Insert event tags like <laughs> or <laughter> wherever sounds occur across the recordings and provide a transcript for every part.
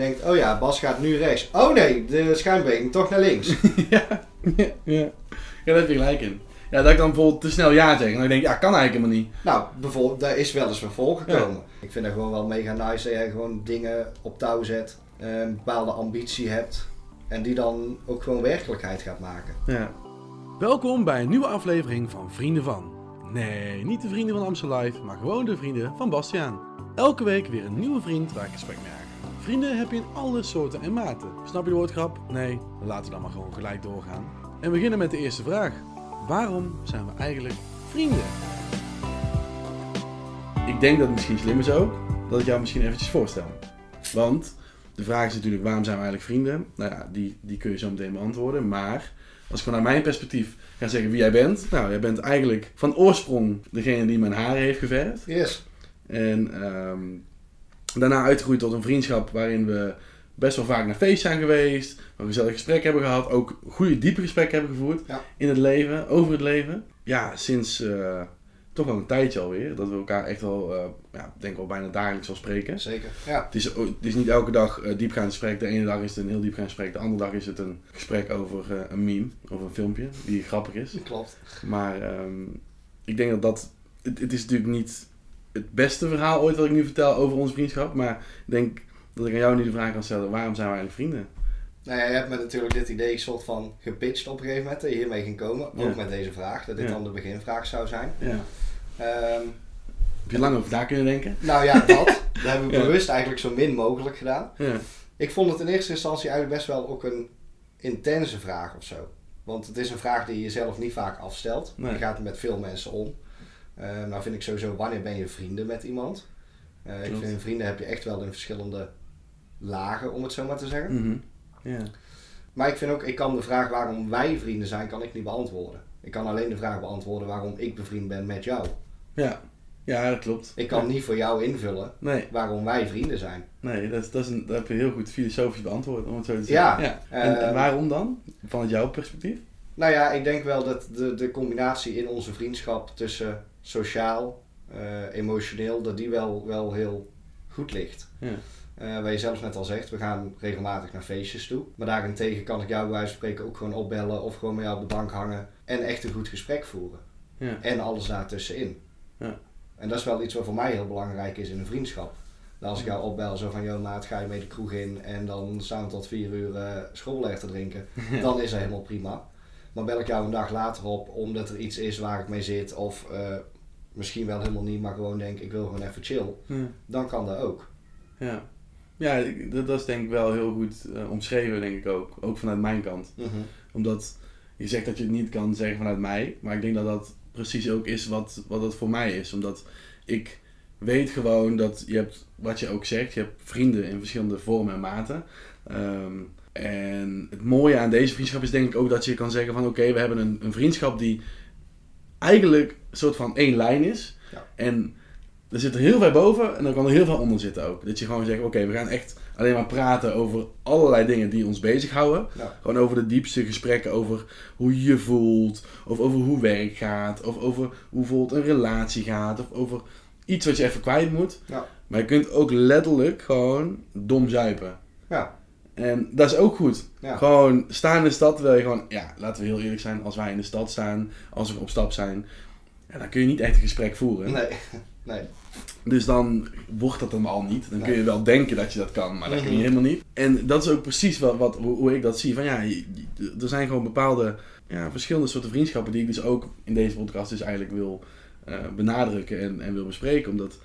denkt, oh ja, Bas gaat nu rechts. Oh nee, de schijnbeweging toch naar links. <laughs> ja, ja, ja. Ja, daar heb je gelijk in. Ja, dat ik dan bijvoorbeeld te snel ja zeg. En dan denk ik, ja, kan eigenlijk helemaal niet. Nou, bijvoorbeeld, daar is wel eens van voorgekomen. Ik vind het gewoon wel mega nice dat jij gewoon dingen op touw zet. eh, Een bepaalde ambitie hebt. En die dan ook gewoon werkelijkheid gaat maken. Ja. Welkom bij een nieuwe aflevering van Vrienden van. Nee, niet de vrienden van Amstel Live, maar gewoon de vrienden van Bastiaan. Elke week weer een nieuwe vriend waar ik gesprek mee. Vrienden heb je in alle soorten en maten. Snap je de woordgrap? Nee, laten we dan maar gewoon gelijk doorgaan. En we beginnen met de eerste vraag. Waarom zijn we eigenlijk vrienden? Ik denk dat het misschien slim is ook dat ik jou misschien eventjes voorstel. Want de vraag is natuurlijk waarom zijn we eigenlijk vrienden? Nou ja, die, die kun je zo meteen beantwoorden. Maar als ik vanuit mijn perspectief ga zeggen wie jij bent. Nou, jij bent eigenlijk van oorsprong degene die mijn haren heeft geverfd. Yes. En ehm, daarna uitgegroeid tot een vriendschap waarin we best wel vaak naar feest zijn geweest. Waar we gezellig gesprek hebben gehad. Ook goede, diepe gesprekken hebben gevoerd Ja. in het leven, over het leven. Ja, sinds eh, toch wel een tijdje alweer. Dat we elkaar echt wel, eh ja, ik denk wel bijna dagelijks wel spreken. Zeker. Ja. Het is, het is niet elke dag eh, diepgaand gesprek. De ene dag is het een heel diepgaand gesprek. De andere dag is het een gesprek over een meme. Over een filmpje die grappig is. Klopt. Maar ehm, ik denk dat dat... Het, het is natuurlijk niet het beste verhaal ooit wat ik nu vertel over onze vriendschap. Maar ik denk dat ik aan jou nu de vraag kan stellen. Waarom zijn we eigenlijk vrienden? Nou ja, je hebt me natuurlijk dit idee soort van gepitcht op een gegeven moment. Dat je hiermee ging komen. Ook Ja. met deze vraag. Dat dit Ja. dan de beginvraag zou zijn. Ja. Ehm, Heb je lang over daar kunnen denken? nou ja, dat. <laughs> dat hebben we Ja. bewust eigenlijk zo min mogelijk gedaan. Ja. Ik vond het in eerste instantie eigenlijk best wel ook een intense vraag of zo. Want het is een vraag die je jezelf niet vaak afstelt. Nee. Je gaat er met veel mensen om. Eh, nou vind ik sowieso, wanneer ben je vrienden met iemand? Eh, ik vind vrienden heb je echt wel in verschillende lagen, om het zo maar te zeggen. Mhm. ja. Maar ik vind ook, ik kan de vraag waarom wij vrienden zijn, kan ik niet beantwoorden. Ik kan alleen de vraag beantwoorden waarom ik bevriend ben met jou. Ja. Ja, dat klopt. Ik kan Ja. niet voor jou invullen Nee, waarom wij vrienden zijn. nee dat, dat, is een, dat heb je heel goed filosofisch beantwoord, om het zo te Ja, zeggen. En, en ehm, waarom dan? Vanuit jouw perspectief? Nou ja, ik denk wel dat de, de combinatie in onze vriendschap tussen sociaal, eh, emotioneel, dat die wel, wel heel goed ligt. Ja. Eh waar je zelf net al zegt, we gaan regelmatig naar feestjes toe. Maar daarentegen kan ik jou bij wijze van spreken ook gewoon opbellen of gewoon met jou op de bank hangen en echt een goed gesprek voeren. Ja. En alles daartussenin. Ja. En dat is wel iets wat voor mij heel belangrijk is in een vriendschap. Dat als ik jou opbel, zo van, joh maat, ga je mee de kroeg in en dan staan we tot vier uur uh, te drinken. <laughs> Dan is dat helemaal prima. Maar bel ik jou een dag later op omdat er iets is waar ik mee zit of eh, misschien wel helemaal niet, maar gewoon denk ik wil gewoon even chill. Ja. Dan kan dat ook. Ja, ja dat, dat is denk ik wel heel goed eh, omschreven, denk ik ook. Ook vanuit mijn kant. Omdat je zegt dat je het niet kan zeggen vanuit mij. Maar ik denk dat dat precies ook is wat, wat het voor mij is. Omdat ik weet gewoon dat je hebt, wat je ook zegt, je hebt vrienden in verschillende vormen en maten. Ehm, en het mooie aan deze vriendschap is denk ik ook dat je kan zeggen van oké, we hebben een, een vriendschap die eigenlijk een soort van één lijn is. Ja. En er zit er heel veel boven en er kan er heel veel onder zitten ook. Dat je gewoon zegt, oké, we gaan echt alleen maar praten over allerlei dingen die ons bezighouden. Ja. Gewoon over de diepste gesprekken over hoe je je voelt, of over hoe werk gaat, of over hoe bijvoorbeeld een relatie gaat, of over iets wat je even kwijt moet. Ja. Maar je kunt ook letterlijk gewoon dom zuipen. Ja. En dat is ook goed. Ja. Gewoon staan in de stad wil je gewoon, ja, laten we heel eerlijk zijn, als wij in de stad staan, als we op stap zijn, ja, dan kun je niet echt een gesprek voeren. Nee. <laughs> nee. Dus dan wordt dat hem al niet. Dan kun je wel denken dat je dat kan, maar dat kun je Mhm. helemaal niet. En dat is ook precies wat, wat, hoe, ik dat zie. Van ja, er zijn gewoon bepaalde ja, verschillende soorten vriendschappen die ik dus ook in deze podcast dus eigenlijk wil eh, benadrukken en, en wil bespreken. Omdat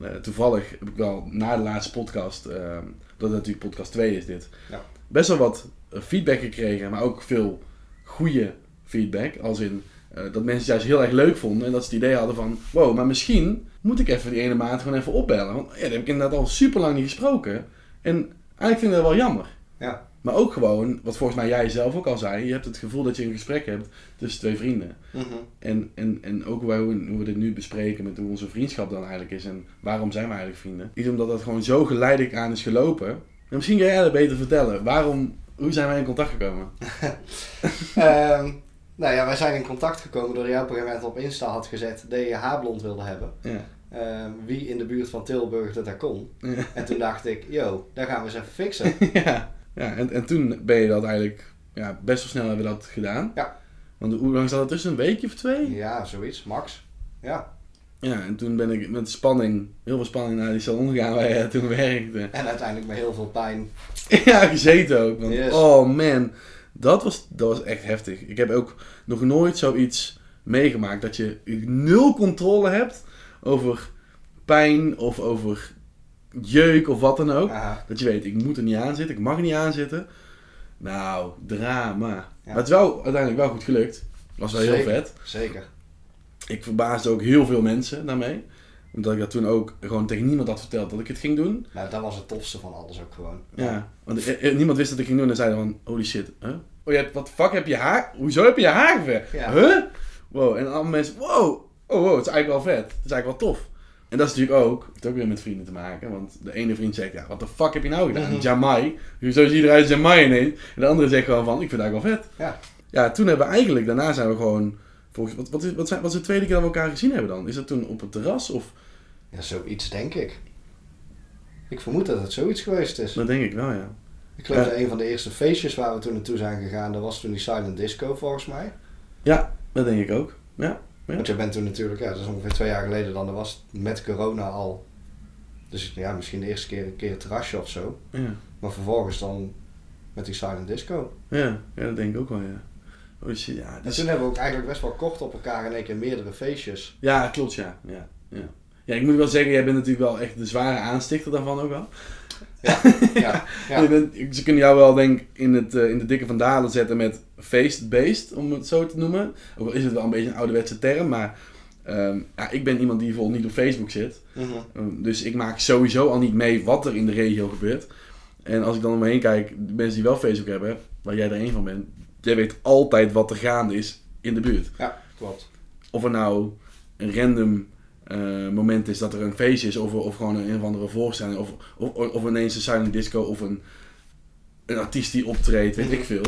eh, toevallig heb ik wel na de laatste podcast, eh, dat het natuurlijk podcast 2 is dit, Ja. best wel wat eh, feedback gekregen, maar ook veel goede feedback. Als in eh, dat mensen het juist heel erg leuk vonden en dat ze het idee hadden van, wow, maar misschien moet ik even die ene maand gewoon even opbellen. Want ja, die heb ik inderdaad al super lang niet gesproken. En eigenlijk vind ik dat wel jammer. Ja. Maar ook gewoon, wat volgens mij jij zelf ook al zei, je hebt het gevoel dat je een gesprek hebt tussen twee vrienden. Mhm. En, en, en ook hoe, wij- hoe we dit nu bespreken met hoe onze vriendschap dan eigenlijk is en waarom zijn we eigenlijk vrienden. Is omdat dat gewoon zo geleidelijk aan is gelopen. En misschien kan jij dat beter vertellen. Waarom, hoe zijn wij in contact gekomen? <laughs> <laughs> Ehm, nou ja, wij zijn in contact gekomen doordat jij op een gegeven moment op Insta had gezet dat je haarblond wilde hebben. Ja. eh, wie in de buurt van Tilburg dat daar kon. Ja. En toen dacht ik, yo, daar gaan we eens even fixen. <laughs> ja, ja en, en toen ben je dat eigenlijk ja, best wel snel hebben we dat gedaan. Ja. Want hoe lang zat het tussen? Een weekje of twee? Ja, zoiets, max. Ja. Ja, en toen ben ik met spanning, heel veel spanning naar die salon gegaan waar je toen werkte. En uiteindelijk met heel veel pijn. <laughs> ja, gezeten ook. Want, Yes. Oh man, dat was, dat was echt heftig. Ik heb ook nog nooit zoiets meegemaakt dat je nul controle hebt over pijn of over jeuk of wat dan ook. Dat je weet, ik moet er niet aan zitten, ik mag er niet aan zitten. Nou, drama. Ja. Maar het is wel uiteindelijk wel goed gelukt. Was wel heel vet. Zeker. Ik verbaasde ook heel veel mensen daarmee. Omdat ik dat toen ook gewoon tegen niemand had verteld dat ik het ging doen. Nou, dat was het tofste van alles ook gewoon. Ja, want eh, eh, niemand wist dat ik ging doen en zeiden van, holy shit, huh? Oh, je hebt, wat fuck heb je haar? Hoezo heb je haar? Ja. Huh? Wow, en allemaal mensen, wow, oh wow, het is eigenlijk wel vet. Het is eigenlijk wel tof. En dat is natuurlijk ook, het heeft ook weer met vrienden te maken, want de ene vriend zegt, ja, wat de fuck heb je nou gedaan? Mhm. Jamai, hoezo zie je eruit Jamai ineens? En de andere zegt gewoon van, ik vind eigenlijk wel vet. Ja. Ja, toen hebben we eigenlijk, daarna zijn we gewoon, volgens, wat, wat, is, wat, zijn, wat is de tweede keer dat we elkaar gezien hebben dan? Is dat toen op het terras of? Ja, zoiets denk ik. Ik vermoed dat het zoiets geweest is. Dat denk ik wel, ja. Ik geloof Ja. dat een van de eerste feestjes waar we toen naartoe zijn gegaan, dat was toen die Silent Disco volgens mij. Ja, dat denk ik ook. Ja. Ja. Want je bent toen natuurlijk, ja, dat is ongeveer twee jaar geleden dan, dat was met corona al. Dus ja, misschien de eerste keer een keer terrasje of zo. Ja. Maar vervolgens dan met die Silent Disco. Ja, ja, dat denk ik ook wel, ja. Oh ja. En Dus, toen hebben we ook eigenlijk best wel kort op elkaar in één keer meerdere feestjes. ja, klopt, ja. ja. Ja. Ja, ik moet wel zeggen, jij bent natuurlijk wel echt de zware aanstichter daarvan ook wel. Ja, ja, <laughs> Je ja. bent, ze kunnen jou wel, denk ik, in, het, eh, in de dikke vandalen zetten met feest-based, om het zo te noemen. Ook al is het wel een beetje een ouderwetse term, maar ehm, ja, ik ben iemand die bijvoorbeeld niet op Facebook zit. Mhm. Um, dus ik maak sowieso al niet mee wat er in de regio gebeurt. En als ik dan om me heen kijk, de mensen die wel Facebook hebben, waar jij er een van bent, jij weet altijd wat er gaande is in de buurt. Ja, klopt. Of er nou een random eh, moment is dat er een feestje is, of, of gewoon een, een of andere voorstelling, of, of, of ineens een silent disco, of een, een artiest die optreedt, weet Mhm. ik veel.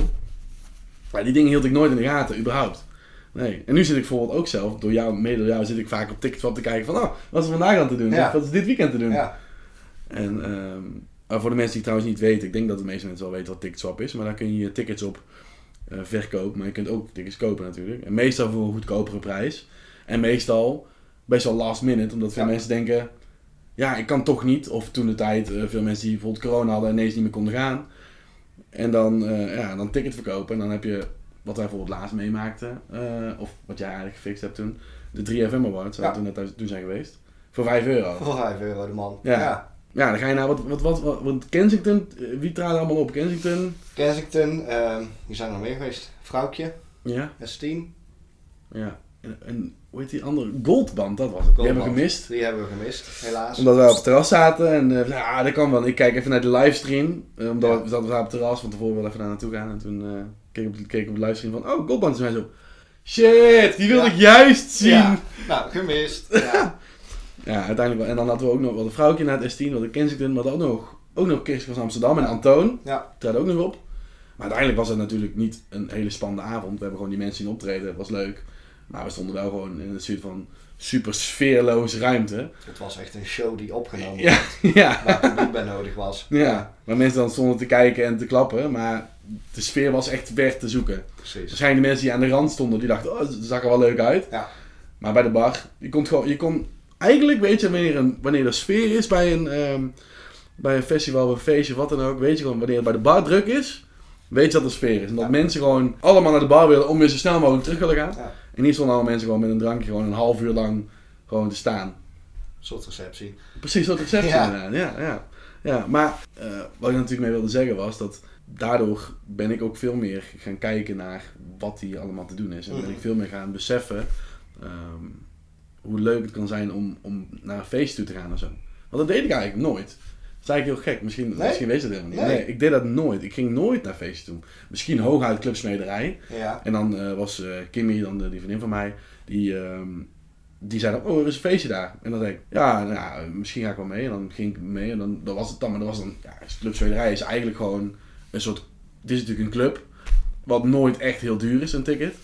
Maar die dingen hield ik nooit in de gaten, überhaupt. Nee. En nu zit ik bijvoorbeeld ook zelf, door jou, mede door jou, zit ik vaak op TikTok te kijken van, oh, wat is er vandaag aan te doen? Ja. Of wat is dit weekend te doen? Ja, En ehm, voor de mensen die het trouwens niet weten, ik denk dat de meeste mensen wel weten wat TicketSwap is, maar daar kun je je tickets op eh, verkopen, maar je kunt ook tickets kopen natuurlijk. En meestal voor een goedkopere prijs. En meestal best wel last minute, omdat veel Ja. mensen denken, ja, ik kan toch niet. Of toen de tijd, eh, veel mensen die bijvoorbeeld corona hadden en ineens niet meer konden gaan. En dan, eh ja, dan ticket verkopen en dan heb je, wat wij bijvoorbeeld laatst meemaakten, eh, of wat jij eigenlijk gefixt hebt toen, de 3FM Awards, waar we toen net toen zijn geweest. Voor 5 euro. voor 5 euro de man. Ja. ja. Dan ga je naar wat, wat, wat, wat, wat Kensington, eh, wie traadt allemaal op? Kensington, Kensington, ehm wie zijn er nog meer geweest? Vrouwtje, ja, S10. ja. En, en hoe heet die andere? Goldband, dat was het. Die hebben we Goldband. gemist. Die hebben we gemist, helaas. Omdat we op het terras zaten en uh, ja, dat kan wel. Ik kijk even naar de livestream. eh, omdat Ja. we zaten op het terras, van tevoren wel even daar naartoe gaan. En toen eh keek ik op, keek op de livestream van, oh, Goldband is mij zo. Shit, die wilde Ja. ik juist zien. Ja. Ja, nou, gemist. <laughs> Ja. uiteindelijk wel. En dan hadden we ook nog wel een vrouwtje naar het S10, wat de Kensington, maar ook nog, ook nog Kirsten van Amsterdam en Antoon. ja. trad ook nog op. Maar uiteindelijk was het natuurlijk niet een hele spannende avond. We hebben gewoon die mensen zien optreden, het was leuk. Maar we stonden wel gewoon in een soort van super sfeerloze ruimte. Het was echt een show die opgenomen Ja, <laughs> ja. waar publiek bij nodig was. ja. Waar mensen dan stonden te kijken en te klappen. Maar de sfeer was echt weg te zoeken. Precies. Waarschijnlijk de mensen die aan de rand stonden, die dachten, oh, dat zag er wel leuk uit. Ja. Maar bij de bar, je komt gewoon, je kon, eigenlijk weet je wanneer, een, wanneer er sfeer is bij een, ehm, bij een festival, een feestje, wat dan ook. Weet je gewoon, wanneer het bij de bar druk is, weet je dat er sfeer is. En dat Ja. mensen gewoon allemaal naar de bar willen om weer zo snel mogelijk terug willen gaan. Ja. En hier stonden allemaal mensen gewoon met een drankje gewoon een half uur lang gewoon te staan. Een soort receptie. Precies wat receptie Ja. inderdaad. Ja, ja. ja, maar eh, wat ik natuurlijk mee wilde zeggen was dat daardoor ben ik ook veel meer gaan kijken naar wat hier allemaal te doen is. En ben Mhm. ik veel meer gaan beseffen ehm, hoe leuk het kan zijn om, om naar een feest toe te gaan en zo. Want dat deed ik eigenlijk nooit. Is eigenlijk heel gek. Misschien, Nee? misschien weet je dat helemaal niet. Nee. Nee. ik deed dat nooit. Ik ging nooit naar feesten toe. Misschien hooguit clubsmederij. Ja. En dan eh, was eh, Kimmy, dan de, die vriendin van mij, die, ehm, die zei dan, oh, er is een feestje daar. En dan zei ik, ja, nou, ja, misschien ga ik wel mee. En dan ging ik mee en dan dat was het dan. Maar dat was dan, ja, clubswederij is eigenlijk gewoon een soort, het is natuurlijk een club, wat nooit echt heel duur is, een ticket.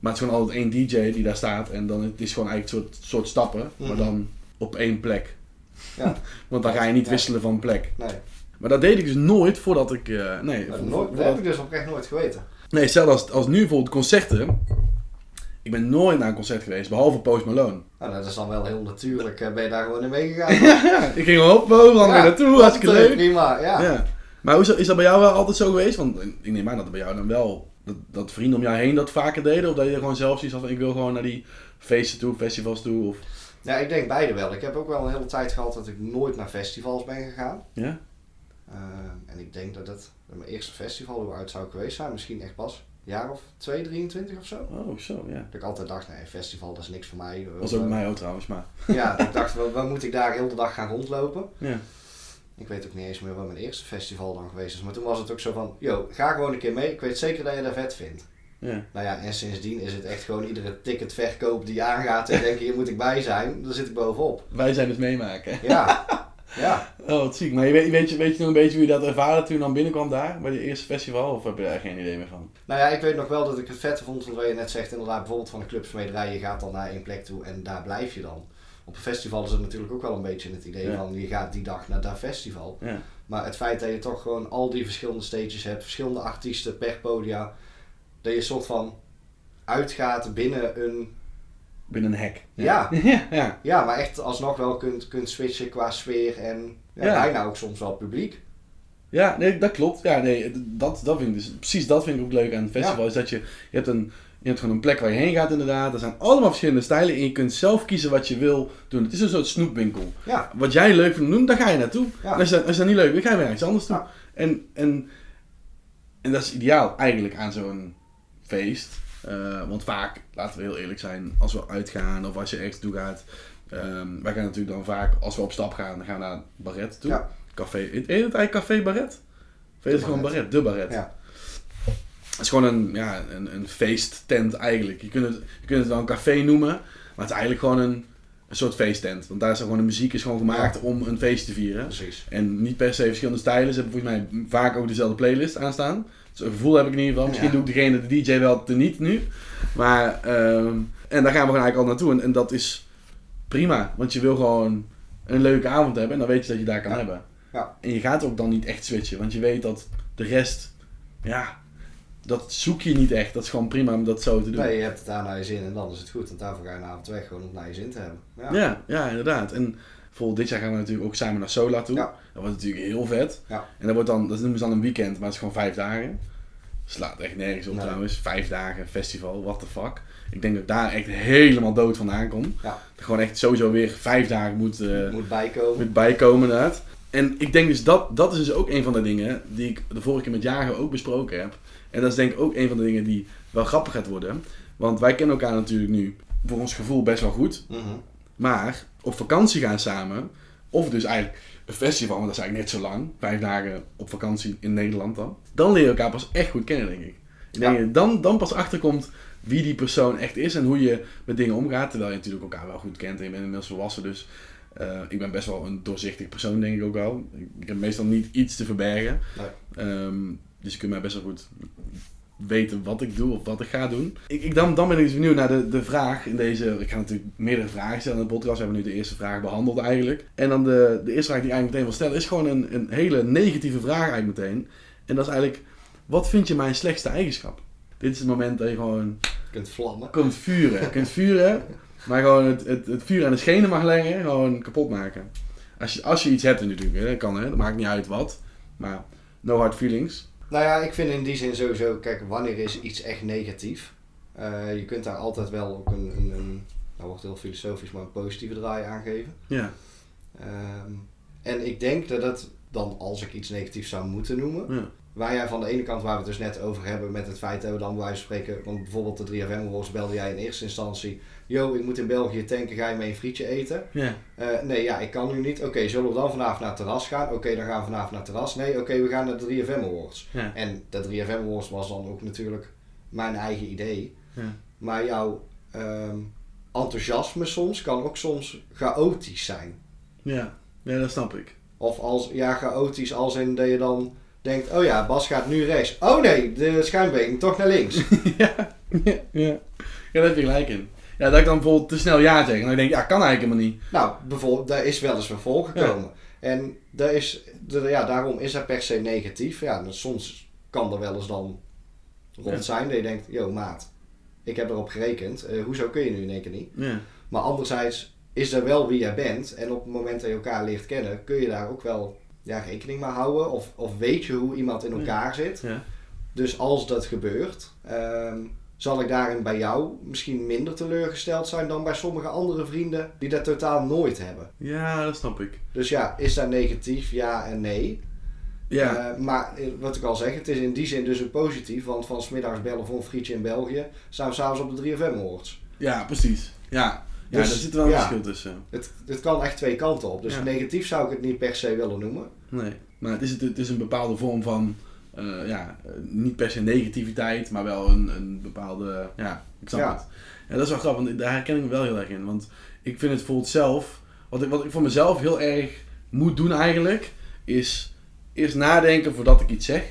Maar het is gewoon altijd één DJ die daar staat en dan het is gewoon eigenlijk een soort, soort stappen, maar Mhm. dan op één plek. Ja. <laughs> Want dan ga je niet wisselen van plek. Nee, Maar dat deed ik dus nooit voordat ik... eh, nee, dat, nooit, dat heb ik dus oprecht nooit geweten. nee, stel als, als nu bijvoorbeeld concerten. Ik ben nooit naar een concert geweest, behalve Post Malone. Nou, dat is dan wel heel natuurlijk. eh, Ben je daar gewoon in meegegaan? Ja, <laughs> ik ging wel op, overal weer naartoe, hartstikke leuk. Prima, ja. Ja. Maar hoe is, dat, is dat bij jou wel altijd zo geweest? Want ik neem aan dat het bij jou dan wel... Dat, dat vrienden om jou heen dat vaker deden? Of dat je gewoon zelf zoiets had van... Ik wil gewoon naar die feesten toe, festivals toe? Of... Ja, ik denk beide wel. Ik heb ook wel een hele tijd gehad dat ik nooit naar festivals ben gegaan. Ja? Eh, en ik denk dat het mijn eerste festival, hoe oud zou ik geweest zijn? Misschien echt pas een jaar of 2, 23 of zo. Oh, zo, ja. Dat ik altijd dacht, nee, festival dat is niks voor mij. was ook mij ook trouwens, maar... Ja, ik dacht, waar, waar moet ik daar heel de dag gaan rondlopen? Ja. Ik weet ook niet eens meer wat mijn eerste festival dan geweest is. Maar toen was het ook zo van, yo, ga gewoon een keer mee. Ik weet zeker dat je dat vet vindt. Ja. Nou ja, en sindsdien is het echt gewoon iedere ticketverkoop die aangaat en denk je, hier moet ik bij zijn. Daar zit ik bovenop. Wij zijn het meemaken. Ja, ja. <laughs> Oh, wat ziek. Maar je weet, weet, je, weet je nog een beetje hoe je dat ervaarde toen je dan binnenkwam daar? Bij die eerste festival? Of heb je daar geen idee meer van? Nou ja, ik weet nog wel dat ik het vet vond, wat je net zegt, inderdaad, bijvoorbeeld van de clubsmederij, je gaat dan naar één plek toe en daar blijf je dan. Op een festival is het natuurlijk ook wel een beetje het idee Ja. van, je gaat die dag naar dat festival. Ja. Maar het feit dat je toch gewoon al die verschillende stages hebt, verschillende artiesten per podia, dat je soort van uitgaat binnen een, Binnen een hek. Ja. <laughs> ja. ja. ja, maar echt alsnog wel kunt, kunt switchen qua sfeer en ja, Ja. bijna ook soms wel publiek. Ja, nee, dat klopt. Ja, nee, dat, dat vind ik dus, precies dat vind ik ook leuk aan het festival. Is dat je, je hebt een, je hebt gewoon een plek waar je heen gaat inderdaad. Er zijn allemaal verschillende stijlen en je kunt zelf kiezen wat je wil doen. Het is een soort snoepwinkel. Ja, Wat jij leuk vindt doen, daar ga je naartoe. Ja. En als, je, als je dat niet leuk vindt, ga je weer ergens anders. En, en, en dat is ideaal eigenlijk aan zo'n feest. Eh, want vaak, laten we heel eerlijk zijn, als we uitgaan of als je ergens toe gaat. ehm, wij gaan natuurlijk dan vaak, als we op stap gaan, dan gaan we naar Barret toe. Ja. Café, heet het eigenlijk Café Barret? Of heet het gewoon Barret. De Barret. ja. Het is gewoon een, ja, een, een feesttent eigenlijk. Je kunt, het, je kunt het wel een café noemen, maar het is eigenlijk gewoon een, een soort feesttent. Want daar is gewoon de muziek is gewoon gemaakt om een feest te vieren. precies. En niet per se verschillende stijlen. Ze hebben volgens mij vaak ook dezelfde playlist aanstaan. Dus een gevoel heb ik in ieder geval. Misschien Ja. doet degene, de DJ wel te niet nu. Maar, ehm, en daar gaan we gewoon eigenlijk al naartoe. En, en dat is prima. Want je wil gewoon een leuke avond hebben. En dan weet je dat je daar kan hebben. Ja. En je gaat ook dan niet echt switchen. Want je weet dat de rest, ja, dat zoek je niet echt. Dat is gewoon prima om dat zo te doen. Nee, je hebt het daar naar je zin en dan is het goed. Want daarvoor ga je een avond weg gewoon om het naar je zin te hebben. Ja. Ja, ja, inderdaad. En bijvoorbeeld dit jaar gaan we natuurlijk ook samen naar Sola toe. Ja. Dat wordt natuurlijk heel vet. Ja. En dat, wordt dan, dat noemen ze dan een weekend, maar het is gewoon vijf dagen. Slaat echt nergens op Nee. trouwens. Vijf dagen festival, what the fuck. Ik denk dat ik daar echt helemaal dood vandaan kom. Ja. Dat gewoon echt sowieso weer vijf dagen moet, eh, Moet bijkomen. moet bijkomen inderdaad. En ik denk dus dat, dat is dus ook een van de dingen die ik de vorige keer met Jager ook besproken heb. En dat is denk ik ook een van de dingen die wel grappig gaat worden. Want wij kennen elkaar natuurlijk nu voor ons gevoel best wel goed. Mhm. Maar op vakantie gaan samen, of dus eigenlijk een festival, want dat is eigenlijk net zo lang, vijf dagen op vakantie in Nederland dan, dan leer je elkaar pas echt goed kennen, denk ik. Ik denk Ja. dat je dan, dan pas achterkomt wie die persoon echt is en hoe je met dingen omgaat, terwijl je natuurlijk elkaar wel goed kent en je bent inmiddels volwassen, dus eh, ik ben best wel een doorzichtig persoon, denk ik ook wel. Ik, ik heb meestal niet iets te verbergen. Nee. Ehm, dus je kunt mij best wel goed weten wat ik doe of wat ik ga doen. Ik, ik, dan, dan ben ik dus benieuwd naar de, de vraag in deze... Ik ga natuurlijk meerdere vragen stellen in de podcast. We hebben nu de eerste vraag behandeld eigenlijk. En dan de, de eerste vraag die ik eigenlijk meteen wil stellen... is gewoon een, een hele negatieve vraag eigenlijk meteen. En dat is eigenlijk... Wat vind je mijn slechtste eigenschap? Dit is het moment dat je gewoon kunt vlammen. kunt vuren. Kunt vuren, maar gewoon het, het, het vuur aan de schenen mag leggen. Gewoon kapot maken. Als je, als je iets hebt natuurlijk, dat kan hè. Dat maakt niet uit wat. Maar no hard feelings. Nou ja, ik vind in die zin sowieso, kijk, wanneer is iets echt negatief? Eh, je kunt daar altijd wel ook een, een, een nou wordt heel filosofisch, maar een positieve draai aangeven. Ja. Ehm, en ik denk dat het dan, als ik iets negatiefs zou moeten noemen, ja. waar jij van de ene kant, waar we het dus net over hebben, met het feit dat we dan bij wijze van spreken, want bijvoorbeeld de 3FM Awards belde jij in eerste instantie, yo, ik moet in België tanken, ga je mee een frietje eten? Ja. Eh, nee, ja, ik kan nu niet. Oké, zullen we dan vanavond naar het terras gaan? Oké, dan gaan we vanavond naar het terras. Nee, oké, we gaan naar de 3FM Awards. Ja. En de 3FM Awards was dan ook natuurlijk mijn eigen idee. Ja. Maar jouw ehm, enthousiasme soms kan ook soms chaotisch zijn. Ja. ja, dat snap ik. Of als, ja, chaotisch als in dat je dan denkt, oh ja, Bas gaat nu rechts. Oh nee, de schuimbeen toch naar links. <laughs> ja. ja, ja. Ja, daar heb je gelijk in. Ja, dat ik dan bijvoorbeeld te snel ja zeg. En dan denk ik, ja, kan eigenlijk helemaal niet. Nou, bijvoorbeeld, daar is wel eens weer voorgekomen. En daar is, ja, daarom is dat per se negatief. Ja, dus soms kan er wel eens dan rond zijn dat je denkt, yo maat, ik heb erop gerekend. eh, hoezo kun je nu in één keer niet? Ja. Maar anderzijds is er wel wie jij bent. En op het moment dat je elkaar leert kennen, kun je daar ook wel ja, rekening mee houden. Of, of weet je hoe iemand in Ja. elkaar zit. Ja. Dus als dat gebeurt, ehm, zal ik daarin bij jou misschien minder teleurgesteld zijn dan bij sommige andere vrienden die dat totaal nooit hebben. ja, dat snap ik. Dus ja, is dat negatief? Ja en nee. Ja, Eh, maar eh, wat ik al zeg, het is in die zin dus een positief. Want van smiddags bellen voor een frietje in België, staan we s'avonds op de 3FM hoorts. ja, precies. Ja, ja Dus, daar zit wel een ja. verschil tussen. Het, het kan echt twee kanten op. Dus Ja. negatief zou ik het niet per se willen noemen. Nee, maar het is, het is een bepaalde vorm van, eh, ja, niet per se negativiteit, maar wel een, een bepaalde, ja, ik snap Ja. het. En dat is wel grappig, want daar herken ik me wel heel erg in. Want ik vind het bijvoorbeeld zelf, wat ik, wat ik voor mezelf heel erg moet doen eigenlijk, is eerst nadenken voordat ik iets zeg.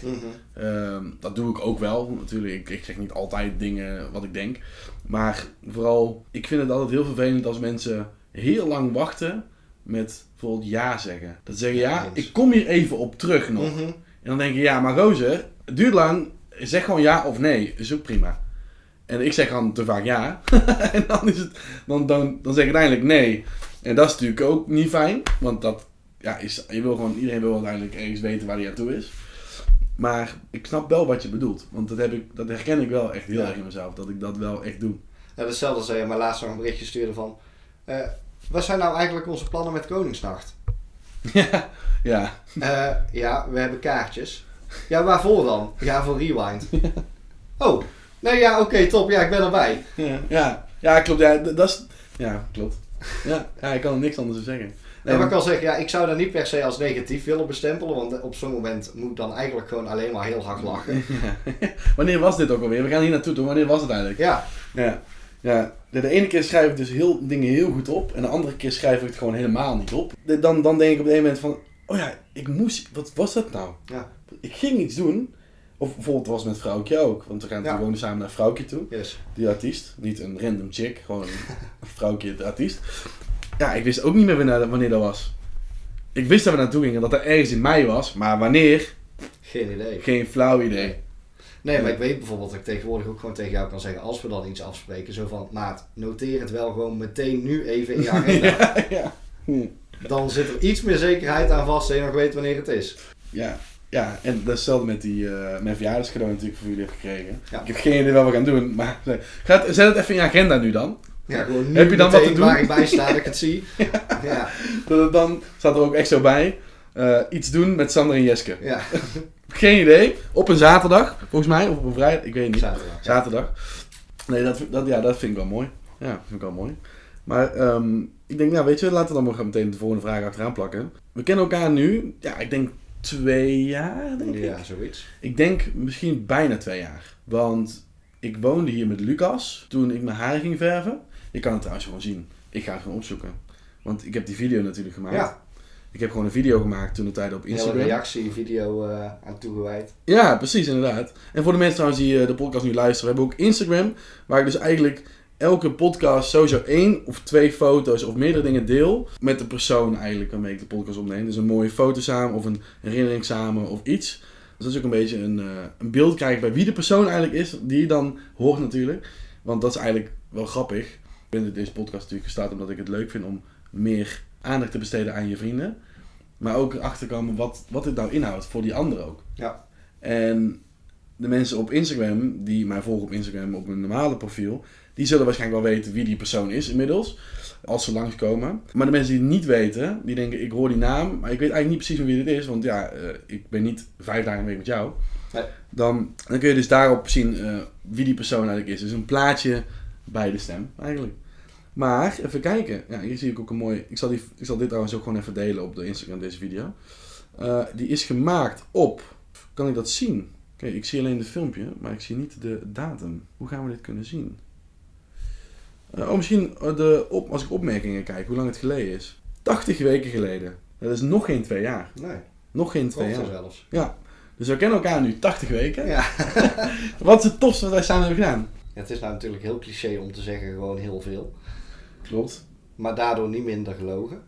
Ehm, dat doe ik ook wel, natuurlijk. Ik, ik zeg niet altijd dingen wat ik denk. Maar vooral, ik vind het altijd heel vervelend als mensen heel lang wachten met bijvoorbeeld ja zeggen. Dat ze zeggen, Ja, ik kom hier even op terug nog. Mhm. En dan denk je, ja, maar Roze, het duurt lang. Zeg gewoon ja of nee. Is ook prima. En ik zeg dan te vaak ja. <laughs> en dan, is het, dan, dan, dan zeg ik uiteindelijk nee. En dat is natuurlijk ook niet fijn. Want dat ja, is, je wil gewoon, iedereen wil uiteindelijk ergens weten waar hij aan toe is. Maar ik snap wel wat je bedoelt. Want dat, heb ik, dat herken ik wel echt heel Ja. erg in mezelf. Dat ik dat wel echt doe. Hetzelfde als je maar laatst nog een berichtje stuurde van... eh, wat zijn nou eigenlijk onze plannen met Koningsnacht? <laughs> ja, ja. Eh, ja, we hebben kaartjes. Ja, waarvoor dan? Ja, voor Rewind. <laughs> Oh, nee, ja, oké, top. Ja, ik ben erbij. Ja, ja, ja klopt. Ja, dat is, ja, klopt. Ja, ja, ik kan er niks anders over zeggen. Nee, maar ik kan zeggen, ja, ik zou dat niet per se als negatief willen bestempelen. Want op zo'n moment moet ik dan eigenlijk gewoon alleen maar heel hard lachen. <laughs> Ja. Wanneer was dit ook alweer? We gaan hier naartoe toe. Wanneer was het eigenlijk? Ja, Ja. Ja. De, de ene keer schrijf ik dus heel, dingen heel goed op. En de andere keer schrijf ik het gewoon helemaal niet op. De- dan, dan denk ik op een moment van... Oh ja, ik moest... Wat was dat nou? Ja. Ik ging iets doen. Of bijvoorbeeld was met Vrouwtje ook. Want we gaan Ja. wonen samen naar Vrouwtje toe. yes. Die artiest. Niet een random chick. Gewoon een <laughs> Vrouwtje, de artiest. Ja, ik wist ook niet meer wanneer, wanneer dat was. Ik wist dat we naartoe gingen. Dat er ergens in mei was. Maar wanneer? Geen idee. Geen flauw idee. Nee, maar ik weet bijvoorbeeld dat ik tegenwoordig ook gewoon tegen jou kan zeggen, als we dan iets afspreken, zo van, maat, noteer het wel gewoon meteen nu even in je <laughs> agenda. ja, ja. Hm. Dan zit er iets meer zekerheid aan vast dat je nog weet wanneer het is. Ja, ja, en dat is hetzelfde met die, eh mijn verjaardagscadeau natuurlijk voor jullie heb gekregen. Ja. Ik heb geen idee wat we gaan doen, maar gaat, zet het even in je agenda nu dan. Ja, gewoon nu Heb je dan wat te doen? waar ik bij sta dat ik het zie. <laughs> Ja, Dan staat er ook echt zo bij, eh, iets doen met Sander en Jeske. ja. <laughs> Geen idee, op een zaterdag, volgens mij, of op een vrijdag, ik weet niet. zaterdag. Zaterdag. Nee, dat, dat, ja, dat vind ik wel mooi. Ja, vind ik wel mooi. Maar ehm, ik denk, nou weet je, laten we dan maar meteen de volgende vraag achteraan plakken. We kennen elkaar nu, ja, ik denk twee jaar, denk ik. Ja, zoiets. Ik denk misschien bijna twee jaar. Want ik woonde hier met Lucas toen ik mijn haar ging verven. Je kan het trouwens gewoon zien. Ik ga het gewoon opzoeken. Want ik heb die video natuurlijk gemaakt. Ja, Ik heb gewoon een video gemaakt toen de tijd op een Instagram. reactievideo eh aan toegewijd. Ja, precies, inderdaad. En voor de mensen trouwens die eh, de podcast nu luisteren, we hebben ook Instagram. Waar ik dus eigenlijk elke podcast sowieso één of twee foto's of meerdere dingen deel. Met de persoon eigenlijk waarmee ik de podcast opneem. Dus een mooie foto samen of een herinnering samen of iets. Dus dat is ook een beetje een, eh, een beeld krijgen bij wie de persoon eigenlijk is. Die je dan hoort natuurlijk. Want dat is eigenlijk wel grappig. Ik ben in deze podcast natuurlijk gestart omdat ik het leuk vind om meer aandacht te besteden aan je vrienden. Maar ook erachter komen wat, wat dit nou inhoudt voor die anderen ook. Ja. En de mensen op Instagram, die mij volgen op Instagram op mijn normale profiel, die zullen waarschijnlijk wel weten wie die persoon is inmiddels. Als ze langskomen. Maar de mensen die het niet weten, die denken ik hoor die naam, maar ik weet eigenlijk niet precies van wie dit is. Want ja, eh, ik ben niet vijf dagen de week met jou. Nee. Dan, dan kun je dus daarop zien eh, wie die persoon eigenlijk is. Dus een plaatje bij de stem eigenlijk. Maar, even kijken. Ja, hier zie ik ook een mooi... Ik zal, die, ik zal dit trouwens ook gewoon even delen op de Instagram, deze video. Eh, die is gemaakt op... Kan ik dat zien? Oké, ik zie alleen het filmpje, maar ik zie niet de datum. Hoe gaan we dit kunnen zien? Eh, oh, misschien eh, de op, als ik opmerkingen kijk, hoe lang het geleden is. 80 weken geleden. Dat is nog geen twee jaar. Nee, Nog geen twee jaar. zelfs. Ja. Dus we kennen elkaar nu 80 weken. Ja. <laughs> Wat is het tofste wat wij samen hebben gedaan? Ja, het is nou natuurlijk heel cliché om te zeggen gewoon heel veel. Klopt. Maar daardoor niet minder gelogen.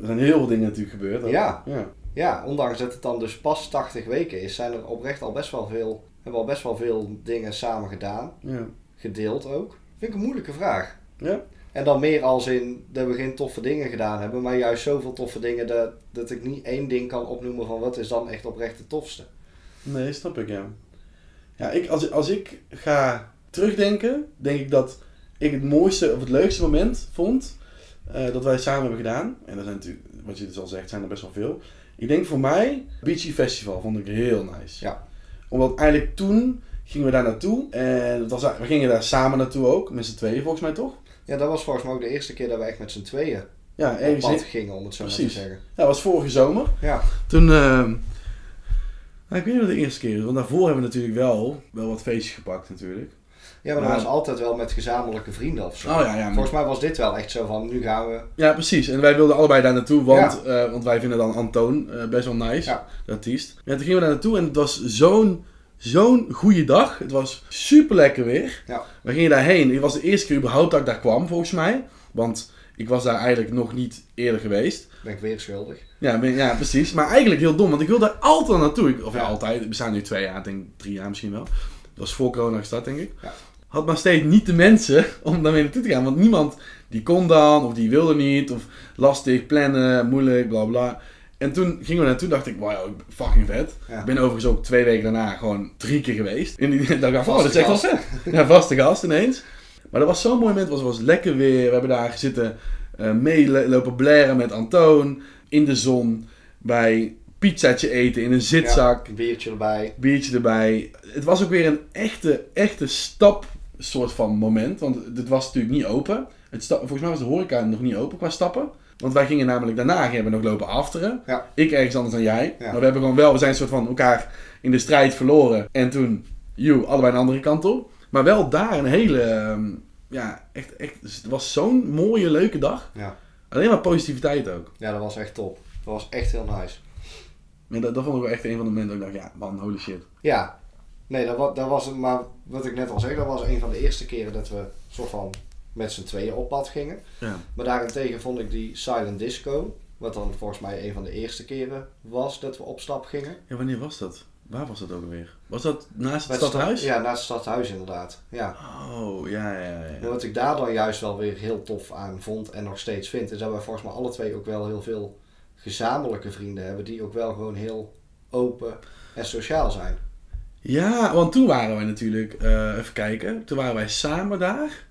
Er zijn heel veel dingen natuurlijk gebeurd. Ja. ja. Ja, ondanks dat het dan dus pas 80 weken is, zijn er oprecht al best wel veel, hebben al best wel veel dingen samen gedaan. Ja. Gedeeld ook. Vind ik een moeilijke vraag. Ja? En dan meer als in dat we geen toffe dingen gedaan hebben, maar juist zoveel toffe dingen dat, dat ik niet één ding kan opnoemen van wat is dan echt oprecht het tofste. Nee, snap ik, ja. Ja, ik, als, als ik ga terugdenken, denk ik dat ik het mooiste of het leukste moment vond eh, dat wij samen hebben gedaan. En dat zijn natuurlijk, wat je dus al zegt, zijn er best wel veel. Ik denk voor mij, Beachy Festival vond ik heel nice. Ja. Omdat eigenlijk toen gingen we daar naartoe. En het was, we gingen daar samen naartoe ook, met z'n tweeën volgens mij toch? Ja, dat was volgens mij ook de eerste keer dat we echt met z'n tweeën Ja, op pad in- gingen, om het zo maar te zeggen. Ja, dat was vorige zomer. Ja, Toen, nou, ik weet niet wat de eerste keer is, want daarvoor hebben we natuurlijk wel, wel wat feestjes gepakt natuurlijk. Ja maar dat was altijd wel met gezamenlijke vrienden of zo. Oh ja, ja. maar- Volgens mij was dit wel echt zo van, nu gaan we... Ja, precies. En wij wilden allebei daar naartoe, want, eh, want wij vinden dan Antoon eh, best wel nice, Ja. de artiest. Ja, toen gingen we daar naartoe en het was zo'n zo'n goede dag. Het was super lekker weer. Ja. We gingen daarheen. Het was de eerste keer überhaupt dat ik daar kwam, volgens mij. Want ik was daar eigenlijk nog niet eerder geweest. Ben ik weer schuldig. Ja, ben- ja, precies. Maar eigenlijk heel dom, want ik wilde er altijd naartoe. Ik, of ja, Ja. altijd. We bestaan nu twee jaar, ik denk drie jaar misschien wel. Dat was voor corona gestart, denk ik. Ja. Had maar steeds niet de mensen <laughs> om daarmee naartoe te gaan. Want niemand die kon dan, of die wilde niet, of lastig, plannen, moeilijk, bla bla. En toen gingen we naartoe, dacht ik, wow, fucking vet. Ja. Ik ben overigens ook twee weken daarna gewoon drie keer geweest. En die dacht ik, oh, dat is echt wel vet. Ja, vaste gast ineens. Maar dat was zo'n mooi moment, het was, was lekker weer. We hebben daar zitten eh meelopen blaren met Antoon. In de zon, bij pizzaatje eten in een zitzak. Een biertje erbij. Biertje erbij. Het was ook weer een echte, echte stap soort van moment. Want het was natuurlijk niet open. Het volgens mij was de horeca nog niet open qua stappen. Want wij gingen namelijk daarna gingen we nog lopen afteren. Ja. Ik ergens anders dan jij. Ja. Maar we hebben gewoon wel, we zijn een soort van elkaar in de strijd verloren. En toen, you, allebei de andere kant op. Maar wel daar een hele, ehm, ja, echt, echt, dus het was zo'n mooie, leuke dag. Ja. Alleen maar positiviteit ook. ja, dat was echt top. Dat was echt heel nice. En dat, dat vond ik wel echt een van de momenten dat ik dacht, ja man, holy shit. Ja. Nee, dat was, dat was het. Maar wat ik net al zei, dat was een van de eerste keren dat we soort van met z'n tweeën op pad gingen. Ja. Maar daarentegen vond ik die Silent Disco, wat dan volgens mij een van de eerste keren was dat we op stap gingen. Ja, wanneer was dat? Waar was dat ook alweer? Was dat naast het stadhuis? stad- Ja, naast het stadhuis inderdaad. Ja. Oh, ja, ja, En ja. wat ik daar dan juist wel weer heel tof aan vond en nog steeds vind, is dat wij volgens mij alle twee ook wel heel veel gezamenlijke vrienden hebben die ook wel gewoon heel open en sociaal zijn. Ja, want toen waren wij natuurlijk, eh, even kijken, toen waren wij samen daar.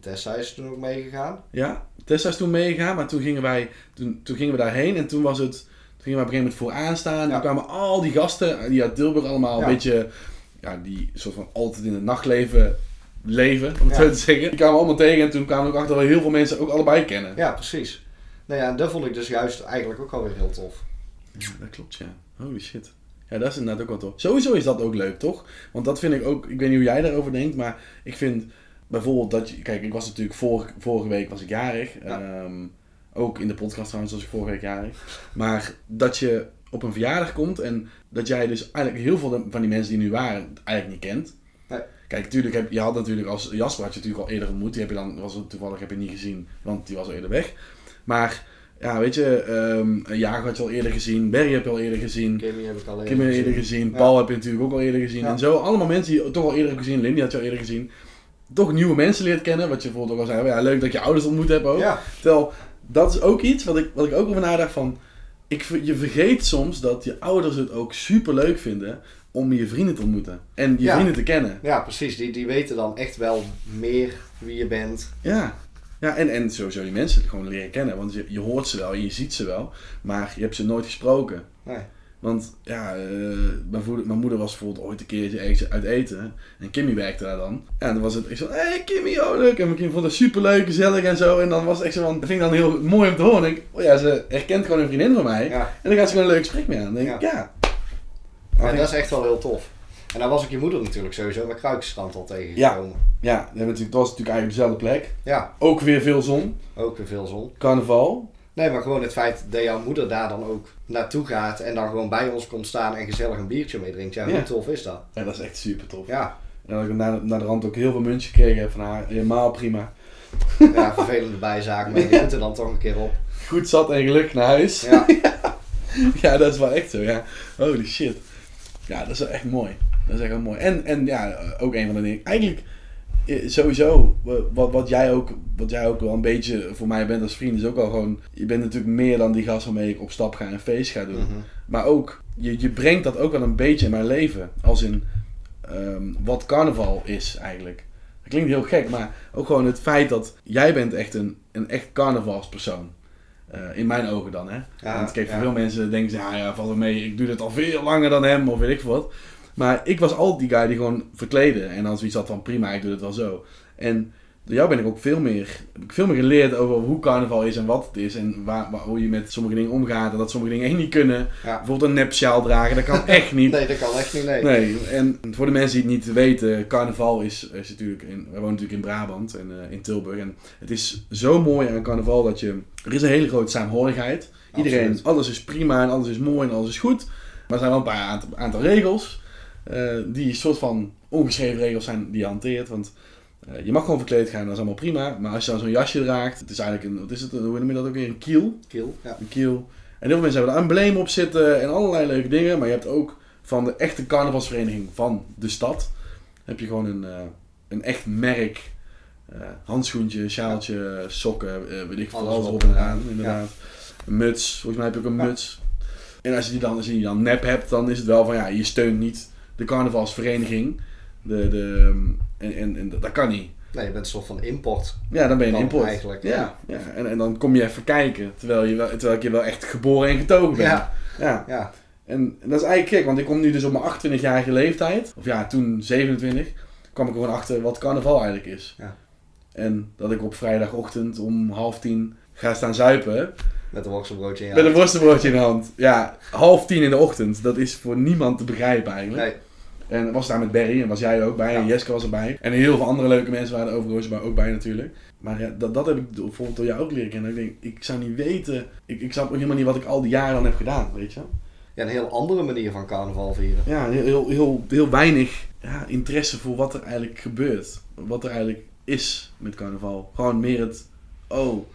Tessa is toen ook meegegaan. Ja, Tessa is toen meegegaan, maar toen gingen wij, toen, toen gingen we daarheen en toen was het, toen gingen we op een gegeven moment vooraan staan. Ja. Toen kwamen al die gasten, die uit Tilburg allemaal Ja. een beetje, ja, die soort van altijd in het nachtleven leven, om het Ja. zo te zeggen. Die kwamen allemaal tegen en toen kwamen we ook achter dat we heel veel mensen ook allebei kennen. Ja, precies. Nou ja, en dat vond ik dus juist eigenlijk ook alweer heel tof. Ja, dat klopt, ja. Holy shit. Ja, dat is inderdaad ook wel tof. Sowieso is dat ook leuk, toch? Want dat vind ik ook, ik weet niet hoe jij daarover denkt, maar ik vind bijvoorbeeld dat je, kijk, ik was natuurlijk vorige, vorige week was ik jarig. Ja. Ehm, ook in de podcast trouwens was ik vorige week jarig. Maar dat je op een verjaardag komt en dat jij dus eigenlijk heel veel van die mensen die nu waren eigenlijk niet kent. Nee. Kijk, natuurlijk heb je had natuurlijk als Jasper had je natuurlijk al eerder ontmoet. Die heb je dan, was het toevallig heb je niet gezien, want die was al eerder weg. Maar ja, weet je, ehm Jager had je al eerder gezien, Berry heb je al eerder gezien. Kimmy heb ik al eerder gezien. Paul heb je natuurlijk ook al eerder gezien. Ja. En zo, allemaal mensen die je toch al eerder hebt gezien. Lindy had je al eerder gezien. Toch nieuwe mensen leert kennen, wat je bijvoorbeeld ook al zei. Ja, leuk dat je ouders ontmoet hebt ook. Ja, Terwijl, dat is ook iets wat ik, wat ik ook over nadacht van... Ik, je vergeet soms dat je ouders het ook super leuk vinden om je vrienden te ontmoeten. En je Ja. vrienden te kennen. ja, precies. Die, die weten dan echt wel meer wie je bent. Ja. Ja, en, en sowieso die mensen gewoon leren kennen. Want je, je hoort ze wel en je ziet ze wel. Maar je hebt ze nooit gesproken. Nee. Want ja, eh, mijn, voeder- mijn moeder was bijvoorbeeld ooit een keertje ergens uit eten. En Kimmy werkte daar dan. Ja, en dan was het echt zo, hé hey, Kimmy, oh leuk. En mijn kind vond het super leuk, gezellig en zo. En dan was het echt zo van, dat vind ik dan heel mooi om te horen. En ik, oh ja, ze herkent gewoon een vriendin van mij. Ja. En dan gaat ze gewoon een leuk gesprek mee aan. Dan denk ik, ja. Ja, dat is echt wel heel tof. En dan was ik je moeder natuurlijk sowieso met Kruikstrand al tegengekomen. Ja, natuurlijk, het was natuurlijk eigenlijk dezelfde plek. Ja. Ook weer veel zon. ook weer veel zon. Carnaval. Nee, maar gewoon het feit dat jouw moeder daar dan ook naartoe gaat en dan gewoon bij ons komt staan en gezellig een biertje mee drinkt. Ja, hoe Ja. tof is dat? Ja, dat is echt super tof. Ja, En dat ik na, na de rand ook heel veel muntjes gekregen heb van haar. Helemaal prima. Ja, vervelende bijzaken, maar <laughs> je moet er dan toch een keer op. Goed zat en gelukkig naar huis. Ja. <laughs> ja, dat is wel echt zo, ja. Holy shit. Ja, dat is wel echt mooi. Dat is echt wel mooi. En, en ja, ook een van de dingen. Eigenlijk, eh, sowieso, wat, wat, jij ook, wat jij ook wel een beetje voor mij bent als vriend, is ook al gewoon. Je bent natuurlijk meer dan die gast waarmee ik op stap ga en feest ga doen. Mhm. Maar ook, je, je brengt dat ook wel een beetje in mijn leven. Als in ehm, wat carnaval is eigenlijk. Dat klinkt heel gek, maar ook gewoon het feit dat jij bent echt een, een echt carnavalspersoon. Eh, in mijn ogen dan, hè. Ja, Want kijk, voor ja. veel mensen denken ze, ja, ja, val er mee, ik doe dit al veel langer dan hem, of weet ik wat. Maar ik was altijd die guy die gewoon verklede. En dan zoiets had van, prima, ik doe het wel zo. En door jou ben ik ook veel meer, heb ik veel meer geleerd over hoe carnaval is en wat het is. En waar, waar- hoe je met sommige dingen omgaat en dat sommige dingen echt niet kunnen. Ja. Bijvoorbeeld een nepsjaal dragen, dat kan <laughs> echt niet. Nee, dat kan echt niet, nee. Nee, en voor de mensen die het niet weten, carnaval is, is natuurlijk, in, we wonen natuurlijk in Brabant en eh, in Tilburg. En het is zo mooi aan carnaval dat je, er is een hele grote saamhorigheid. Iedereen, Absoluut. alles is prima en alles is mooi en alles is goed. Maar er zijn wel een paar aantal, aantal regels, die een soort van ongeschreven regels zijn die je hanteert. Want eh, je mag gewoon verkleed gaan, dat is allemaal prima. Maar als je dan zo'n jasje draagt, het is eigenlijk een, wat is het, hoe noem je dat ook weer, een kiel? Kiel, ja. een kiel. En heel veel mensen hebben er embleem op zitten en allerlei leuke dingen. Maar je hebt ook van de echte carnavalsvereniging van de stad. Heb je gewoon een, eh, een echt merk. eh, handschoentje, sjaaltje, sokken, eh, weet ik veel. Alles op en eraan, aan, inderdaad. Een muts, volgens mij heb je ook een Ja. muts. En als je die dan, als je die dan nep hebt, dan is het wel van ja, je steunt niet de carnavalsvereniging. De, de, en, en, en dat kan niet. Nee, je bent een soort van import. Ja, dan ben je een import. eigenlijk, ja. ja. ja. En, en dan kom je even kijken, terwijl, je wel, terwijl ik je wel echt geboren en getogen ben. Ja, ja. ja. En, en dat is eigenlijk gek, want ik kom nu dus op mijn 28-jarige leeftijd, of ja, toen 27, kwam ik gewoon achter wat carnaval eigenlijk is. Ja. En dat ik op vrijdagochtend om half tien ga staan zuipen, Met een worstenbroodje in je met een hand. worstenbroodje in de hand. Ja, half tien in de ochtend, dat is voor niemand te begrijpen eigenlijk. Nee, En was daar met Barry en was jij ook bij en. Jeske was erbij. En heel veel andere leuke mensen waren er overigens ook bij natuurlijk. Maar ja, dat, dat heb ik bijvoorbeeld door jou ook leren kennen. Ik denk, ik zou niet weten, ik, ik snap ook helemaal niet wat ik al die jaren dan heb gedaan, weet je. ja, een heel andere manier van carnaval vieren. Ja, heel, heel, heel, heel weinig ja, interesse voor wat er eigenlijk gebeurt. Wat er eigenlijk is met carnaval. Gewoon meer het, oh,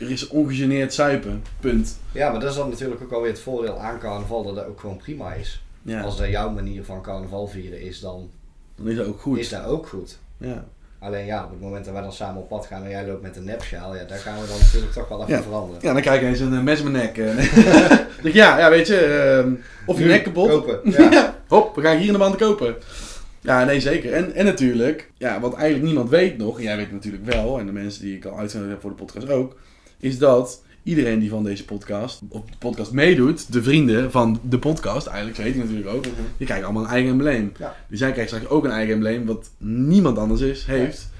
er is ongegeneerd zuipen, punt. Ja, maar dat is dan natuurlijk ook alweer het voordeel aan carnaval, dat dat ook gewoon prima is. Ja, Als dat jouw manier van carnaval vieren is, dan dan is dat ook goed. is dat ook goed. Ja. Alleen ja, op het moment dat wij dan samen op pad gaan en jij loopt met een nepsjaal, ja, daar gaan we dan natuurlijk toch wel even Ja. veranderen. ja, dan krijg je eens een eh, mes mijn nek. eh. <laughs> <laughs> Dus ja, ja, weet je, ehm, of je nek kapot. Kopen, <laughs> ja. Ja, hop, we gaan hier in de band kopen. Ja, nee, zeker. En, en natuurlijk, ja, wat eigenlijk niemand weet nog, en jij weet natuurlijk wel, en de mensen die ik al uitgenodigd heb voor de podcast ook, is dat iedereen die van deze podcast, op de podcast meedoet, de vrienden van de podcast, eigenlijk, zo heet die natuurlijk ook, Mhm. die krijgen allemaal een eigen embleem. Ja. Dus jij krijgt straks ook een eigen embleem, wat niemand anders is, heeft.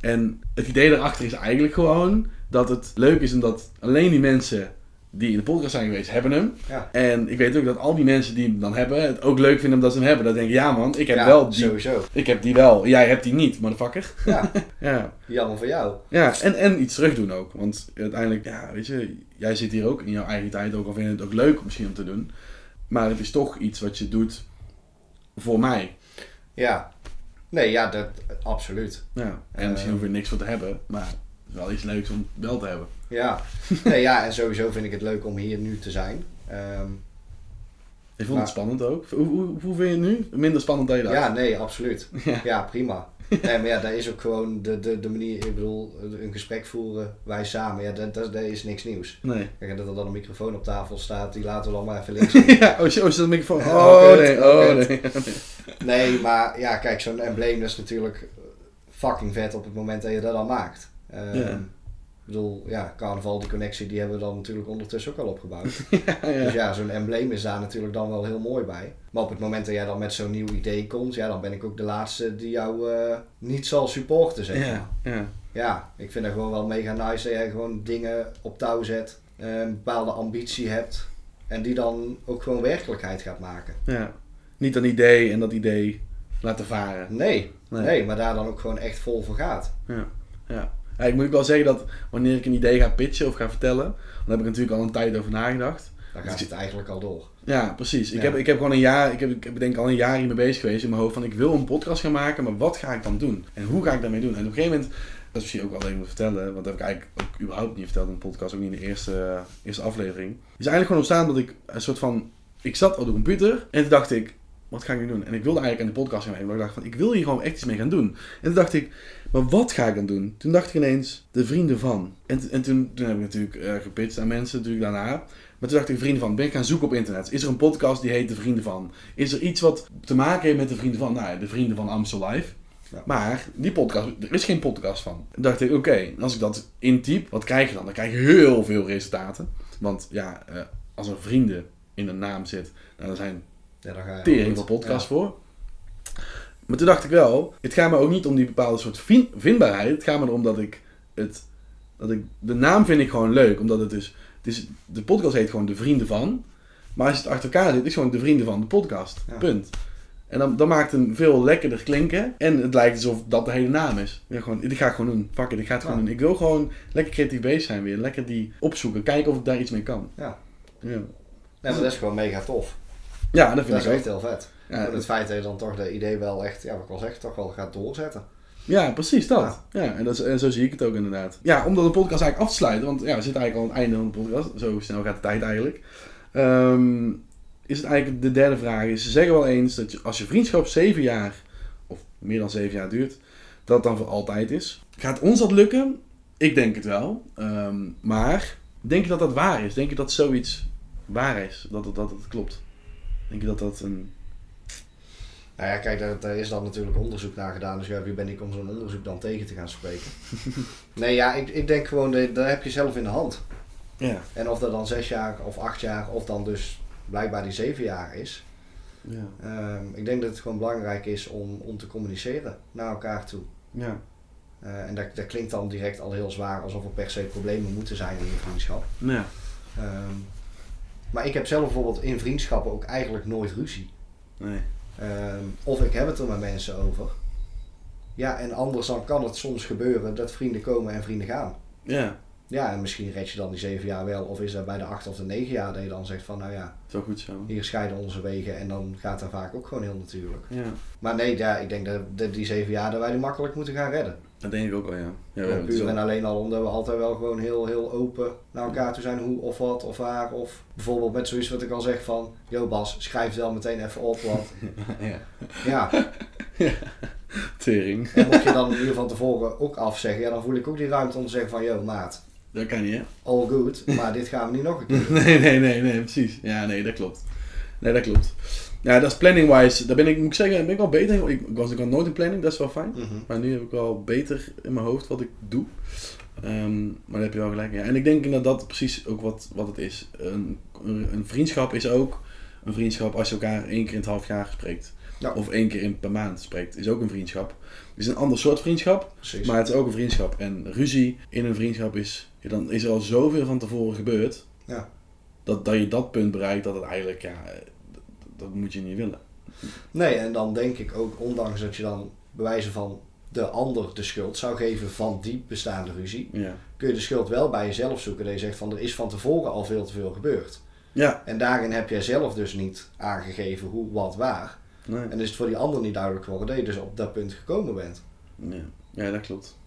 En het idee daarachter is eigenlijk gewoon dat het leuk is omdat alleen die mensen die in de podcast zijn geweest, hebben hem. Ja. En ik weet ook dat al die mensen die hem dan hebben, het ook leuk vinden omdat ze hem hebben. Dat denk ik, ja man, ik heb Ja, wel die. Sowieso. Ik heb die wel, jij hebt die niet, motherfucker. Ja, <laughs> Ja, jammer voor jou. ja en, en iets terug doen ook. Want uiteindelijk, ja, weet je, jij zit hier ook in jouw eigen tijd ook al vind je het ook leuk misschien om te doen. Maar het is toch iets wat je doet voor mij. Ja. Nee, ja, dat, absoluut. Ja. En Eh. misschien hoef je niks voor te hebben, maar het is wel iets leuks om wel te hebben. Ja. Nee, ja, en sowieso vind ik het leuk om hier nu te zijn. Ehm, Ik vond Maar- het spannend ook. Hoe, hoe, hoe vind je het nu? Minder spannend dan je dacht? ja, nee, absoluut. <laughs> Ja. Ja, prima. Nee, maar ja, dat is ook gewoon de, de, de manier, ik bedoel, een gesprek voeren, wij samen, ja, dat, dat, dat is niks nieuws. Nee. Kijk, dat er dan een microfoon op tafel staat, die laten we dan maar even <laughs> links. ja, oh, zit een microfoon. Oh, Oh, nee, oh, oh, nee. Nee, maar ja, kijk, zo'n embleem dat is natuurlijk fucking vet op het moment dat je dat dan maakt. Ehm, Ja. Ik bedoel, ja, carnaval, die connectie, die hebben we dan natuurlijk ondertussen ook al opgebouwd. <laughs> ja, Dus ja. zo'n embleem is daar natuurlijk dan wel heel mooi bij. Maar op het moment dat jij dan met zo'n nieuw idee komt, ja, dan ben ik ook de laatste die jou eh, niet zal supporten, zeg maar. Ja, ja. Ja, ik vind het gewoon wel mega nice dat jij gewoon dingen op touw zet, eh, een bepaalde ambitie hebt en die dan ook gewoon werkelijkheid gaat maken. ja. Niet een idee en dat idee laten varen. Nee, Nee. nee, maar daar dan ook gewoon echt vol voor gaat. Ja. Ja. Ja, ik moet ook wel zeggen dat wanneer ik een idee ga pitchen of ga vertellen, dan heb ik natuurlijk al een tijd over nagedacht. Dan gaat het eigenlijk al door. Ja, precies. Ik, Ja. heb, ik heb gewoon een jaar, ik heb, ik denk ik al een jaar hiermee bezig geweest in mijn hoofd van ik wil een podcast gaan maken, maar wat ga ik dan doen? En hoe ga ik daarmee doen? En op een gegeven moment, dat is misschien ook wel even vertellen, want dat heb ik eigenlijk ook überhaupt niet verteld in de podcast, ook niet in de eerste, eh, eerste aflevering. is eigenlijk gewoon ontstaan dat ik een soort van, ik zat op de computer en toen dacht ik, wat ga ik nu doen? En ik wilde eigenlijk aan de podcast gaan maken, maar ik dacht van, ik wil hier gewoon echt iets mee gaan doen. En toen dacht ik, maar wat ga ik dan doen? Toen dacht ik ineens, de vrienden van. En, en toen, toen heb ik natuurlijk eh, gepitcht aan mensen natuurlijk daarna. Maar toen dacht ik, vrienden van, ben ik gaan zoeken op internet. Is er een podcast die heet De Vrienden van? Is er iets wat te maken heeft met de vrienden van? Nou ja, de vrienden van Amstel Live. Ja. Maar die podcast, er is geen podcast van. Toen dacht ik, oké, als ik dat intyp, wat krijg je dan? Dan krijg je heel veel resultaten. Want ja, eh, als er vrienden in een naam zit, nou, dan zijn Ja, dan ga je tering podcasts voor. Maar toen dacht ik wel, het gaat me ook niet om die bepaalde soort vin- vindbaarheid. Het gaat me erom dat ik het, dat ik, de naam vind ik gewoon leuk. Omdat het dus, het is, de podcast heet gewoon De Vrienden Van. Maar als je het achter elkaar zit, is het gewoon De Vrienden Van de podcast. Ja. Punt. En dan, dan maakt het hem veel lekkerder klinken. En het lijkt alsof dat de hele naam is. Ja, gewoon, dit ga ik gewoon doen. Fuck it, ik ga het gewoon Ja. doen. Ik wil gewoon lekker creatief bezig zijn weer. Lekker die opzoeken. Kijken of ik daar iets mee kan. Ja. Ja, Nee, maar dat is gewoon mega tof. ja dat vind Dat is ik ook. echt heel vet. Ja, En het feit dat je dan toch de idee wel echt, ja wat ik al zeg, toch wel gaat doorzetten. Ja, precies dat. Ja. Ja, en, dat is, en zo zie ik het ook inderdaad. Ja, om de podcast eigenlijk af te sluiten, want ja, we zitten eigenlijk al aan het einde van de podcast. Zo snel gaat de tijd eigenlijk. Ehm, is het eigenlijk de derde vraag. Is, ze zeggen wel eens dat je, als je vriendschap zeven jaar, of meer dan zeven jaar duurt, dat het dan voor altijd is. Gaat ons dat lukken? Ik denk het wel. Ehm, maar denk je dat dat waar is? Denk je dat zoiets waar is? Dat het, dat het klopt? Denk je dat dat een... Nou ja, kijk, daar, daar is dan natuurlijk onderzoek naar gedaan. Dus ja, wie ben ik om zo'n onderzoek dan tegen te gaan spreken? <laughs> nee, ja, ik, ik denk gewoon, dat, dat heb je zelf in de hand. Ja. En of dat dan zes jaar of acht jaar, of dan dus blijkbaar die zeven jaar is. Ja. Ehm, ik denk dat het gewoon belangrijk is om, om te communiceren naar elkaar toe. Ja. Eh, en dat, dat klinkt dan direct al heel zwaar, alsof er per se problemen moeten zijn in je vriendschap. Ja. Ehm, maar ik heb zelf bijvoorbeeld in vriendschappen ook eigenlijk nooit ruzie. Nee. Ehm, of ik heb het er met mensen over. Ja, en anders dan kan het soms gebeuren dat vrienden komen en vrienden gaan. Ja. Ja, en misschien red je dan die zeven jaar wel. Of is dat bij de acht of de negen jaar dat je dan zegt van, nou ja, wel goed zo. hier scheiden onze wegen. En dan gaat dat vaak ook gewoon heel natuurlijk. Ja. Maar nee, ja, ik denk dat, dat die zeven jaar dat wij die makkelijk moeten gaan redden. Dat denk ik ook wel, ja. ja, puur en alleen al omdat we altijd wel gewoon heel, heel open naar elkaar toe zijn. Hoe of wat of waar. Of bijvoorbeeld met zoiets wat ik al zeg van... Yo Bas, schrijf het wel meteen even op. Want <laughs> ja. <laughs> ja, Tering. en mocht je dan hier van tevoren ook afzeggen... Ja, dan voel ik ook die ruimte om te zeggen van... Yo maat, Dat kan niet, hè? all good. Maar dit gaan we niet nog een keer doen. <laughs> Nee, nee, nee, nee, precies. Ja, nee, dat klopt. Nee, dat klopt. Ja, dat is planning-wise. Daar ben ik, moet ik zeggen, ben ik wel beter in. Ik was natuurlijk nooit in planning, dat is wel fijn. Mhm. Maar nu heb ik wel beter in mijn hoofd wat ik doe. Ehm, maar daar heb je wel gelijk. Ja. En ik denk inderdaad dat precies ook wat, wat het is. Een, een, vriendschap is ook een vriendschap als je elkaar één keer in het half jaar spreekt. Ja. Of één keer in per maand spreekt. Is ook een vriendschap. Het is een ander soort vriendschap. Precies. Maar het is ook een vriendschap. En ruzie in een vriendschap is... ja, dan is er al zoveel van tevoren gebeurd. Ja. Dat, dat je dat punt bereikt dat het eigenlijk... Ja, dat, moet je niet willen. Nee, en dan denk ik ook, ondanks dat je dan bewijzen van de ander de schuld zou geven van die bestaande ruzie, Ja. kun je de schuld wel bij jezelf zoeken. Dat je zegt van er is van tevoren al veel te veel gebeurd. Ja. En daarin heb jij zelf dus niet aangegeven hoe, wat, waar. Nee. En is het voor die ander niet duidelijk geworden dat je dus op dat punt gekomen bent. Ja, ja dat klopt.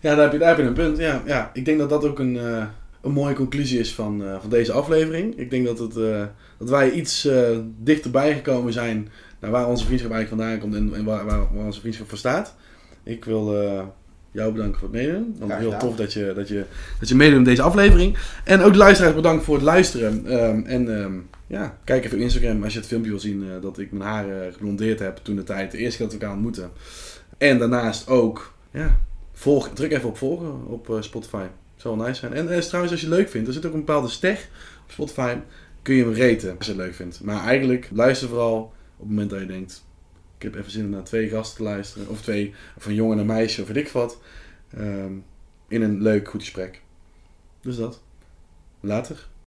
Ja, daar heb je, daar heb je een punt. Ja, ja, ik denk dat dat ook een, eh, een mooie conclusie is van, eh, van deze aflevering. Ik denk dat, het, eh, dat wij iets eh, dichterbij gekomen zijn naar waar onze vriendschap eigenlijk vandaan komt en, en waar, waar, waar onze vriendschap voor staat. Ik wil jou bedanken voor het meedoen. Want heel tof dat je, dat, je, dat je meedoet met deze aflevering. En ook de luisteraars bedankt voor het luisteren. Ehm, en ehm, ja, kijk even op Instagram als je het filmpje wil zien dat ik mijn haren geblondeerd heb toen de tijd. De eerste keer dat we elkaar ontmoeten. En daarnaast ook, ja, volg, druk even op volgen op Spotify. Zou wel nice zijn. En eh, trouwens, als je het leuk vindt, er zit ook een bepaalde ster op Spotify. Kun je hem raten als je het leuk vindt. Maar eigenlijk, luister vooral op het moment dat je denkt... Ik heb even zin om naar twee gasten te luisteren. Of twee, een jongen en een meisje, of weet ik wat. Ehm, in een leuk, goed gesprek. Dus dat. Later.